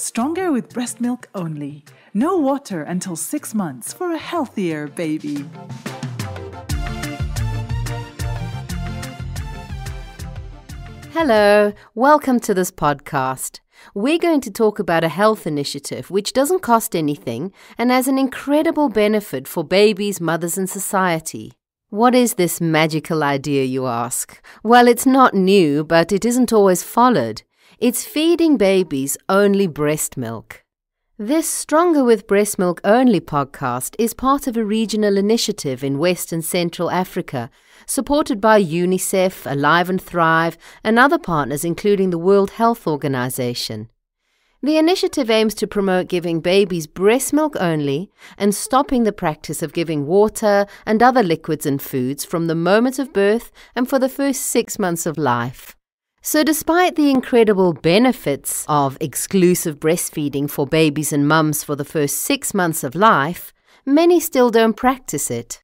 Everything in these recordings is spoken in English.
Stronger with breast milk only. No water until six months for a healthier baby. Hello, welcome to this podcast. We're going to talk about a health initiative which doesn't cost anything and has an incredible benefit for babies, mothers, and society. What is this magical idea, you ask? Well, it's not new, but it isn't always followed. It's feeding babies only breast milk. This Stronger with Breast Milk Only podcast is part of a regional initiative in West and Central Africa, supported by UNICEF, Alive and Thrive, and other partners, including the World Health Organization. The initiative aims to promote giving babies breast milk only and stopping the practice of giving water and other liquids and foods from the moment of birth and for the first six months of life. So, despite the incredible benefits of exclusive breastfeeding for babies and mums for the first six months of life, many still don't practice it.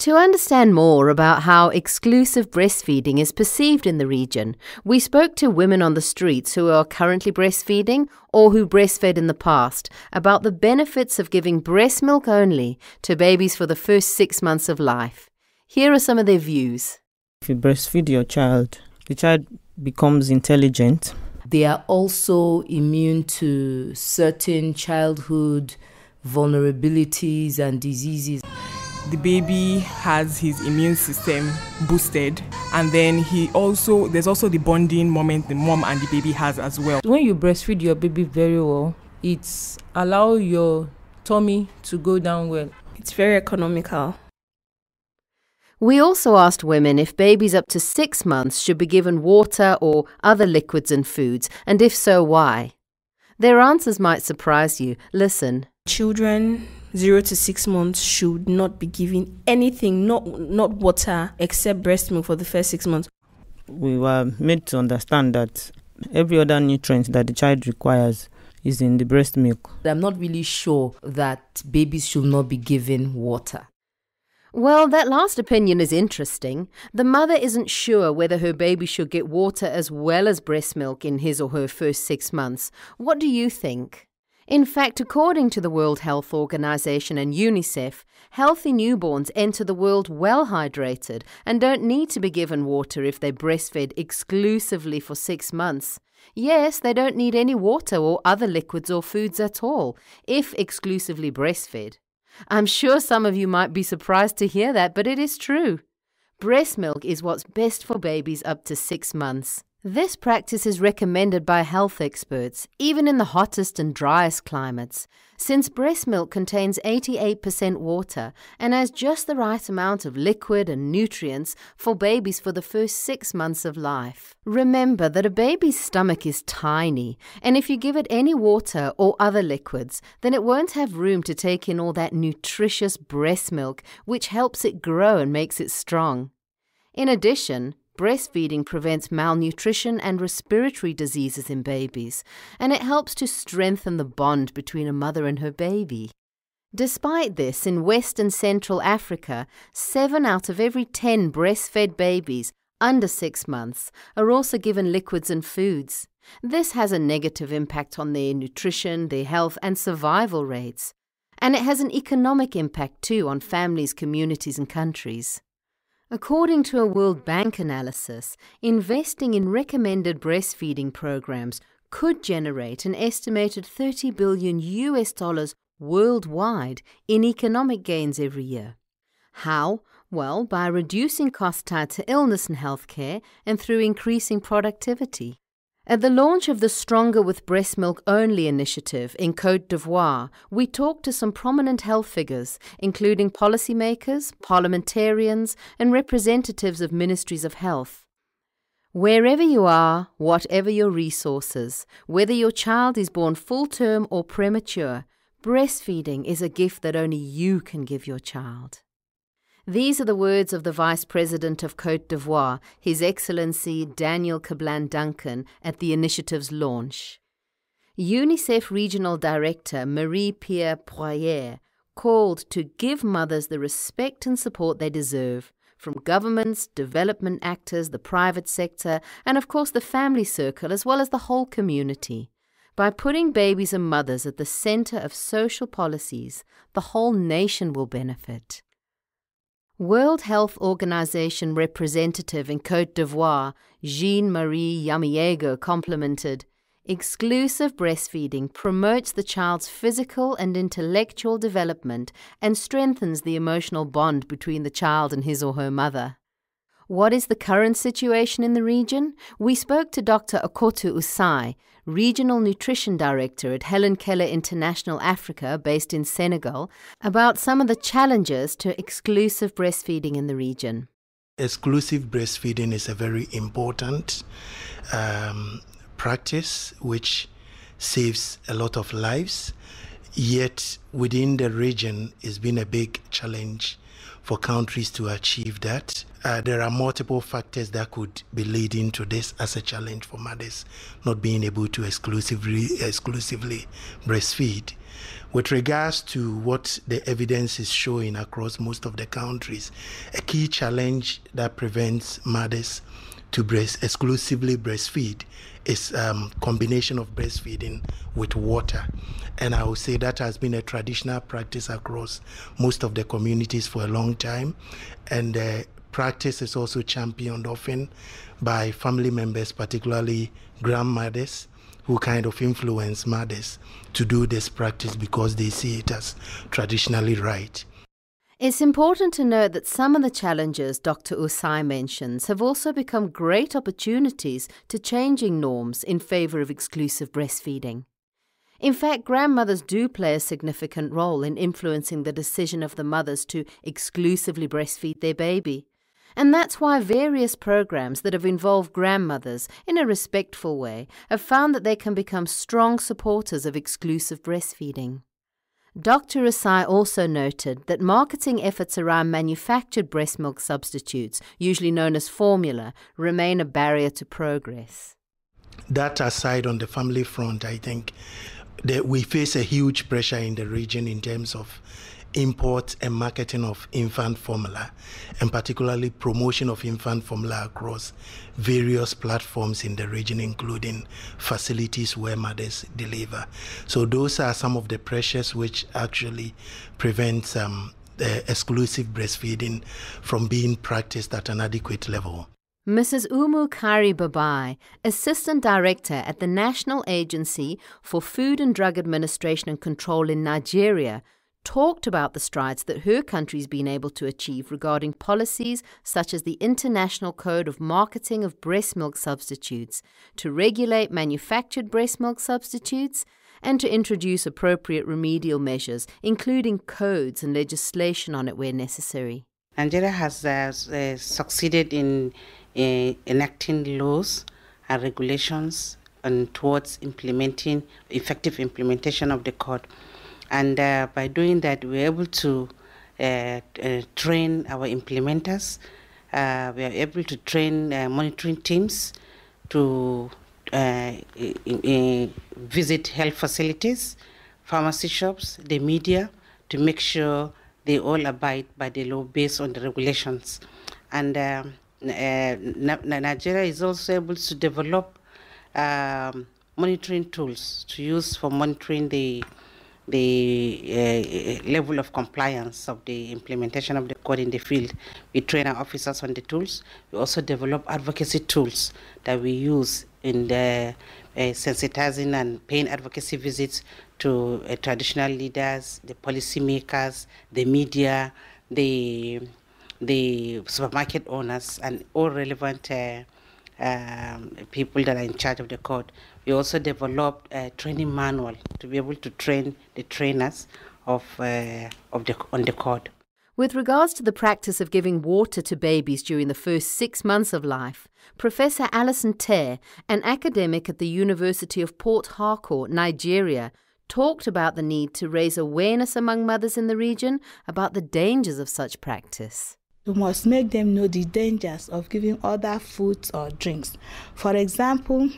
To understand more about how exclusive breastfeeding is perceived in the region, we spoke to women on the streets who are currently breastfeeding or who breastfed in the past about the benefits of giving breast milk only to babies for the first six months of life. Here are some of their views. If you breastfeed your child, the child becomes intelligent. They are also immune to certain childhood vulnerabilities and diseases. The baby has his immune system boosted, and then he also there's also the bonding moment the mom and the baby has as well. When you breastfeed your baby very well, it's allow your tummy to go down well. It's very economical. We also asked women if babies up to six months should be given water or other liquids and foods, and if so, why. Their answers might surprise you. Listen. Children zero to six months should not be given anything, not not water, except breast milk for the first six months. We were made to understand that every other nutrient that the child requires is in the breast milk. I'm not really sure that babies should not be given water. Well, that last opinion is interesting. The mother isn't sure whether her baby should get water as well as breast milk in his or her first six months. What do you think? In fact, according to the World Health Organization and UNICEF, healthy newborns enter the world well hydrated and don't need to be given water if they breastfed exclusively for six months. Yes, they don't need any water or other liquids or foods at all if exclusively breastfed. I'm sure some of you might be surprised to hear that, but it is true. Breast milk is what's best for babies up to six months. This practice is recommended by health experts, even in the hottest and driest climates, since breast milk contains 88% water and has just the right amount of liquid and nutrients for babies for the first six months of life. Remember that a baby's stomach is tiny, and if you give it any water or other liquids, then it won't have room to take in all that nutritious breast milk, which helps it grow and makes it strong. In addition, Breastfeeding prevents malnutrition and respiratory diseases in babies, and it helps to strengthen the bond between a mother and her baby. Despite this, in West and Central Africa, 7 out of every 10 breastfed babies under 6 months are also given liquids and foods. This has a negative impact on their nutrition, their health, and survival rates. And it has an economic impact too on families, communities, and countries. According to a World Bank analysis, investing in recommended breastfeeding programs could generate an estimated 30 billion US dollars worldwide in economic gains every year. How? Well, by reducing costs tied to illness and healthcare and through increasing productivity. At the launch of the Stronger with Breast Milk Only initiative in Cote d'Ivoire, we talked to some prominent health figures, including policymakers, parliamentarians, and representatives of ministries of health. Wherever you are, whatever your resources, whether your child is born full term or premature, breastfeeding is a gift that only you can give your child. These are the words of the Vice President of Cote d'Ivoire, His Excellency Daniel Kablan Duncan, at the initiative's launch. UNICEF Regional Director Marie Pierre Poirier called to give mothers the respect and support they deserve from governments, development actors, the private sector, and of course the family circle, as well as the whole community. By putting babies and mothers at the center of social policies, the whole nation will benefit. World Health Organization representative in Cote d'Ivoire, Jean Marie Yameogo, complimented Exclusive breastfeeding promotes the child's physical and intellectual development and strengthens the emotional bond between the child and his or her mother. What is the current situation in the region? We spoke to Dr. Akoto Osei, Regional Nutrition Director at Helen Keller International Africa, based in Senegal, about some of the challenges to exclusive breastfeeding in the region. Exclusive breastfeeding is a very important um, practice which saves a lot of lives, yet within the region, it's been a big challenge for countries to achieve that. Uh, there are multiple factors that could be leading to this as a challenge for mothers not being able to exclusively exclusively breastfeed. With regards to what the evidence is showing across most of the countries, a key challenge that prevents mothers to breast exclusively breastfeed is um, combination of breastfeeding with water. And i would say that has been a traditional practice across most of the communities for a long time. And the practice is also championed often by family members particularly grandmothers who kind of influence mothers to do this practice because they see it as traditionally right it's important to note that some of the challenges Dr. Osei mentions have also become great opportunities to changing norms in favour of exclusive breastfeeding. In fact, grandmothers do play a significant role in influencing the decision of the mothers to exclusively breastfeed their baby. And that's why various programs that have involved grandmothers in a respectful way have found that they can become strong supporters of exclusive breastfeeding. Dr. Osei also noted that marketing efforts around manufactured breast milk substitutes, usually known as formula, remain a barrier to progress. That aside, on the family front, I think that we face a huge pressure in the region in terms of import and marketing of infant formula, and particularly promotion of infant formula across various platforms in the region, including facilities where mothers deliver. So those are some of the pressures which actually prevent um, exclusive breastfeeding from being practiced at an adequate level. Mrs. Umu Kari Babai, Assistant Director at the National Agency for Food and Drug Administration and Control in Nigeria, talked about the strides that her country's been able to achieve regarding policies such as the International Code of Marketing of Breast Milk Substitutes to regulate manufactured breast milk substitutes and to introduce appropriate remedial measures, including codes and legislation on it where necessary. Nigeria has uh, uh, succeeded in uh, enacting laws and regulations and towards implementing effective implementation of the code and uh, by doing that, we're able to uh, uh, train our implementers. Uh, we are able to train uh, monitoring teams to uh, visit health facilities, pharmacy shops, the media, to make sure they all abide by the law based on the regulations. And um, Nigeria is also able to develop um, monitoring tools to use for monitoring the the uh, level of compliance of the implementation of the code in the field. We train our officers on the tools. We also develop advocacy tools that we use in the uh, sensitizing and paying advocacy visits to uh, traditional leaders, the policymakers, the media, the the supermarket owners, and all relevant uh, um, people that are in charge of the code. We also developed a training manual to be able to train the trainers of, uh, of the, on the code. With regards to the practice of giving water to babies during the first six months of life, Professor Alice Nte, an academic at the University of Port Harcourt, Nigeria, talked about the need to raise awareness among mothers in the region about the dangers of such practice. You must make them know the dangers of giving other foods or drinks. For example,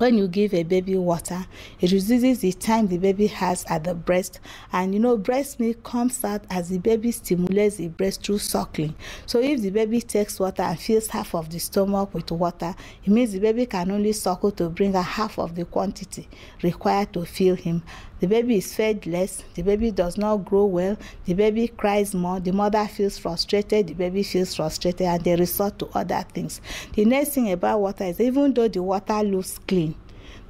when you give a baby water it reduces the time the baby has at the breast. And you know breast milk comes out as the baby stimulates the breast through suckling. So if the baby takes water and fills half of the stomach with water it means the baby can only suckle to bring out half of the quantity required to fill him the baby is fed less the baby does not grow well. The baby cries more. The mother feels frustrated. The baby feels frustrated and they resort to other things. The next thing about water is even though the water looks clean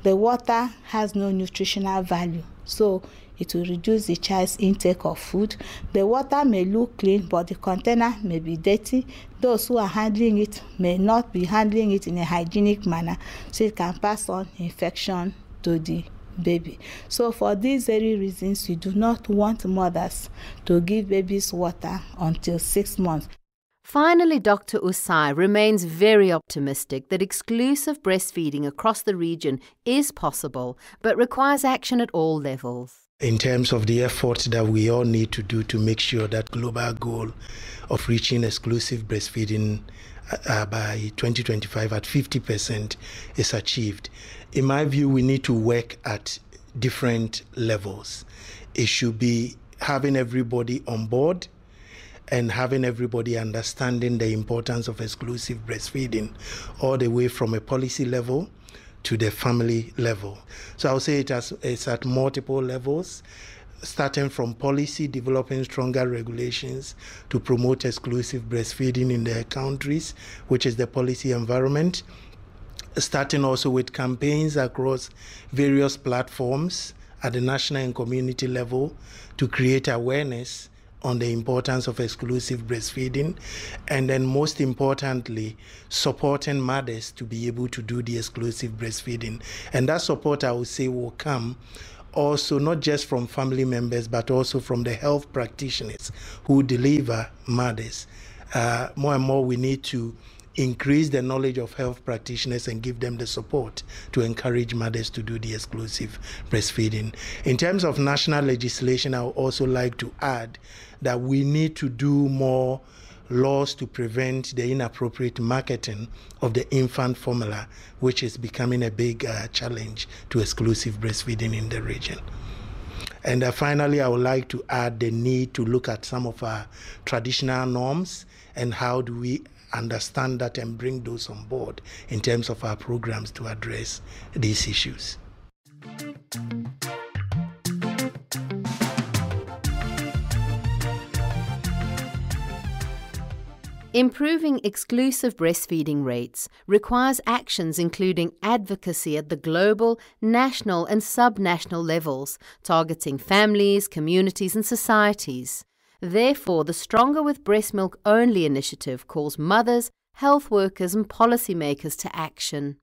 the water has no nutritional value. So it will reduce the child's intake of food. The water may look clean but the container may be dirty. Those who are handling it may not be handling it in a hygienic manner. So it can pass on infection to the baby so for these very reasons we do not want mothers to give babies water until six months Finally, Dr. Osei remains very optimistic that exclusive breastfeeding across the region is possible, but requires action at all levels. In terms of the efforts that we all need to do to make sure that global goal of reaching exclusive breastfeeding uh, by 2025 at 50% is achieved, in my view, we need to work at different levels. It should be having everybody on board and having everybody understanding the importance of exclusive breastfeeding all the way from a policy level to the family level. So I'll say it as, it's at multiple levels, starting from policy, developing stronger regulations to promote exclusive breastfeeding in their countries, which is the policy environment, starting also with campaigns across various platforms at the national and community level to create awareness on the importance of exclusive breastfeeding, and then most importantly, supporting mothers to be able to do the exclusive breastfeeding. And that support, I would say, will come also not just from family members, but also from the health practitioners who deliver mothers. Uh, more and more, we need to increase the knowledge of health practitioners and give them the support to encourage mothers to do the exclusive breastfeeding. In terms of national legislation, I would also like to add that we need to do more laws to prevent the inappropriate marketing of the infant formula, which is becoming a big uh, challenge to exclusive breastfeeding in the region. And uh, finally, I would like to add the need to look at some of our traditional norms and how do we understand that and bring those on board in terms of our programs to address these issues. Improving exclusive breastfeeding rates requires actions including advocacy at the global, national, and subnational levels, targeting families, communities, and societies. Therefore, the Stronger with Breast Milk Only initiative calls mothers, health workers, and policymakers to action.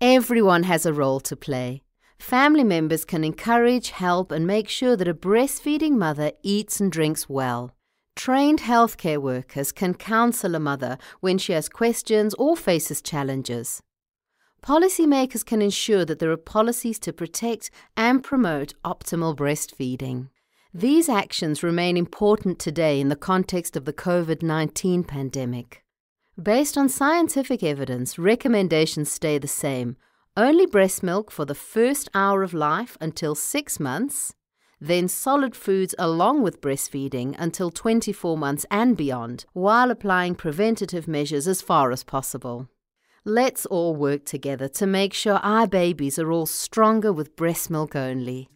Everyone has a role to play. Family members can encourage, help, and make sure that a breastfeeding mother eats and drinks well. Trained healthcare workers can counsel a mother when she has questions or faces challenges. Policymakers can ensure that there are policies to protect and promote optimal breastfeeding. These actions remain important today in the context of the COVID 19 pandemic. Based on scientific evidence, recommendations stay the same only breast milk for the first hour of life until six months, then solid foods along with breastfeeding until 24 months and beyond, while applying preventative measures as far as possible. Let's all work together to make sure our babies are all stronger with breast milk only.